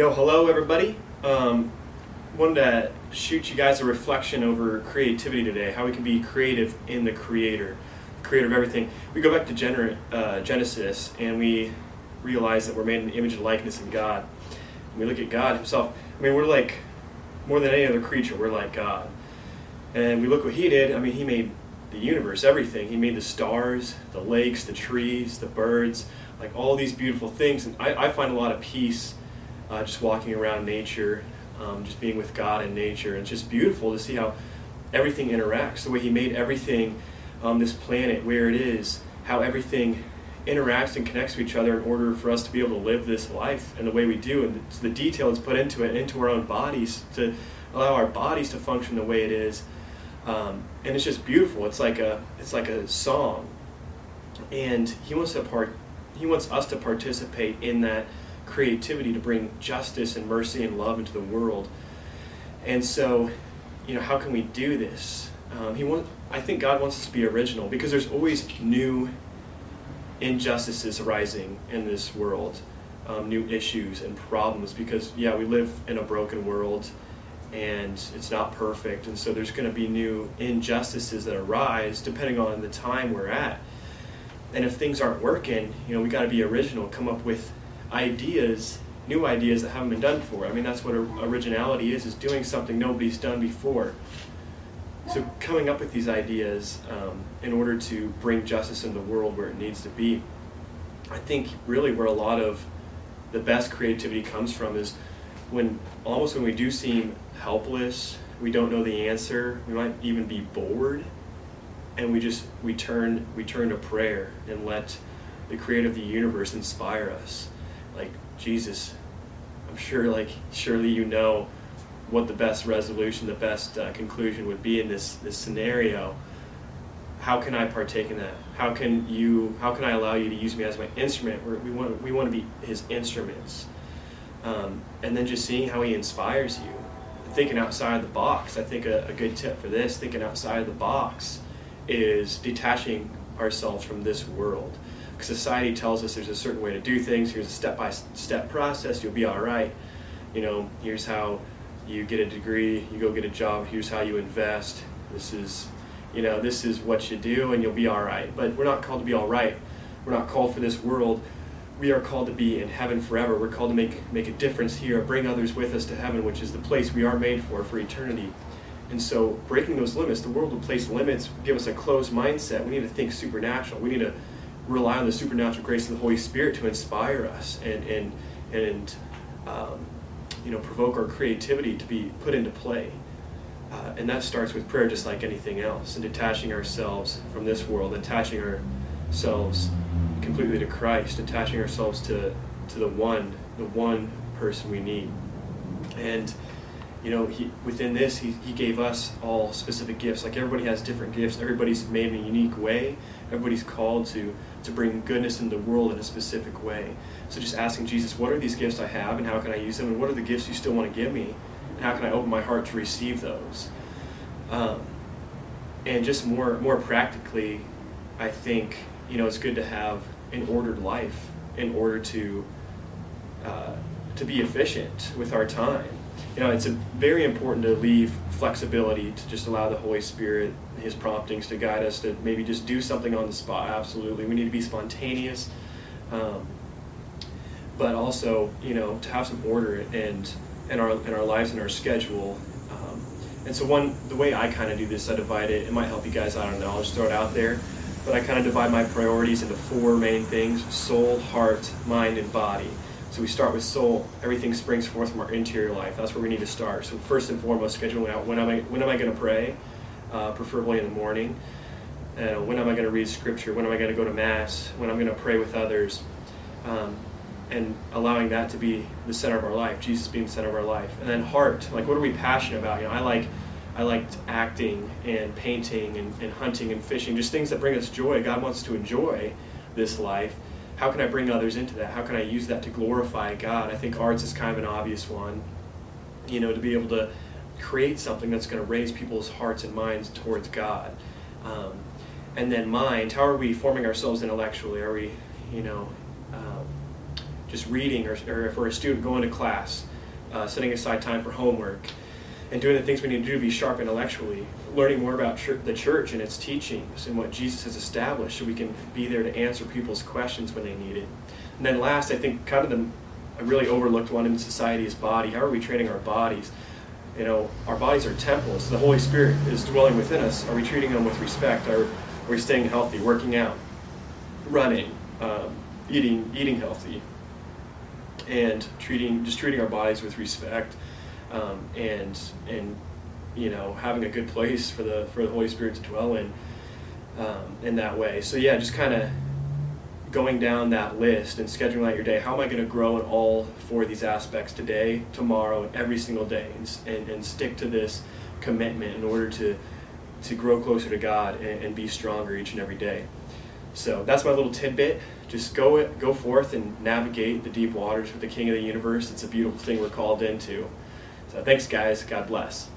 Yo, hello everybody. Um, wanted to shoot you guys a reflection over creativity today. How we can be creative in the Creator, the Creator of everything. We go back to Gener- uh, Genesis and we realize that we're made in the image and likeness of God. And we look at God Himself. I mean, we're like more than any other creature. We're like God. And we look what He did. I mean, He made the universe, everything. He made the stars, the lakes, the trees, the birds, like all these beautiful things. And I, I find a lot of peace uh, just walking around nature, um, just being with God and nature. And it's just beautiful to see how everything interacts, the way He made everything on this planet, where it is, how everything interacts and connects to each other in order for us to be able to live this life and the way we do. And the detail that's put into it, into our own bodies, to allow our bodies to function the way it is. Um, and it's just beautiful. It's like a it's like a song, and he wants to part he wants us to participate in that creativity to bring justice and mercy and love into the world. And so, you know, how can we do this? Um, he want I think God wants us to be original because there's always new injustices arising in this world, um, new issues and problems. Because yeah, we live in a broken world and it's not perfect. And so there's going to be new injustices that arise depending on the time we're at. And if things aren't working, you know, we got to be original, come up with ideas, new ideas that haven't been done before. I mean, that's what originality is, is doing something nobody's done before. So coming up with these ideas um, in order to bring justice in the world where it needs to be, I think really where a lot of the best creativity comes from is when almost when we do seem helpless, we don't know the answer, we might even be bored, and we just we turn we turn to prayer and let the creator of the universe inspire us. Like Jesus, I'm sure like surely you know what the best resolution, the best uh, conclusion would be in this this scenario. How can I partake in that? How can you? How can I allow you to use me as my instrument? We're, we want we want to be His instruments, um, and then just seeing how He inspires you thinking outside the box. I think a, a good tip for this, thinking outside the box, is detaching ourselves from this world. Society tells us there's a certain way to do things. Here's a step-by-step process. You'll be all right. You know, here's how you get a degree. You go get a job. Here's how you invest. This is, you know, this is what you do, and you'll be all right. But we're not called to be all right. We're not called for this world we are called to be in heaven forever. We're called to make, make a difference here, bring others with us to heaven, which is the place we are made for, for eternity. And so, breaking those limits, the world will place limits, give us a closed mindset. We need to think supernatural. We need to rely on the supernatural grace of the Holy Spirit to inspire us and, and, and um, you know, provoke our creativity to be put into play. Uh, and that starts with prayer, just like anything else, and detaching ourselves from this world, attaching ourselves completely to Christ, attaching ourselves to, to the one, the one person we need. And, you know, he, within this, he, he gave us all specific gifts. Like everybody has different gifts, everybody's made in a unique way, everybody's called to, to bring goodness into the world in a specific way. So just asking Jesus, what are these gifts I have and how can I use them? And what are the gifts you still want to give me? And how can I open my heart to receive those? Um, and just more, more practically, I think you know, it's good to have an ordered life in order to uh, to be efficient with our time. You know, it's very important to leave flexibility to just allow the Holy Spirit, His promptings to guide us to maybe just do something on the spot. Absolutely, we need to be spontaneous, um, but also, you know, to have some order and in our in our lives and our schedule. Um, and so, one the way I kind of do this, I divide it. It might help you guys. I don't know. I'll just throw it out there but I kind of divide my priorities into four main things soul, heart, mind, and body. So we start with soul. Everything springs forth from our interior life. That's where we need to start. So first and foremost, scheduling out when am I when am I going to pray, uh, preferably in the morning. Uh, when am I going to read scripture? When am I going to go to mass? When I'm going to pray with others, um, and allowing that to be the center of our life. Jesus being the center of our life, and then heart. Like what are we passionate about? You know, I like I liked acting and painting and, and hunting and fishing, just things that bring us joy. God wants to enjoy this life. How can I bring others into that? How can I use that to glorify God? I think arts is kind of an obvious one. You know, to be able to create something that's going to raise people's hearts and minds towards God. Um, and then mind, how are we forming ourselves intellectually? Are we, you know, um, just reading, or, or for a student going to class, uh, setting aside time for homework, and doing the things we need to do to be sharp intellectually, learning more about the church and its teachings and what Jesus has established so we can be there to answer people's questions when they need it. And then last, I think kind of the a really overlooked one in society is body. How are we training our bodies? You know, our bodies are temples. The Holy Spirit is dwelling within us. Are we treating them with respect? Are, are we staying healthy, working out, running, um, eating, eating healthy, and treating just treating our bodies with respect, um, and and you know having a good place for the for the Holy Spirit to dwell in um, in that way. So yeah, just kind of going down that list and scheduling out your day. How am I going to grow in all four of these aspects today, tomorrow, and every single day, and, and, and stick to this commitment in order to to grow closer to God and, and be stronger each and every day. So that's my little tidbit. Just go go forth and navigate the deep waters with the King of the universe. It's a beautiful thing we're called into. So thanks, guys. God bless.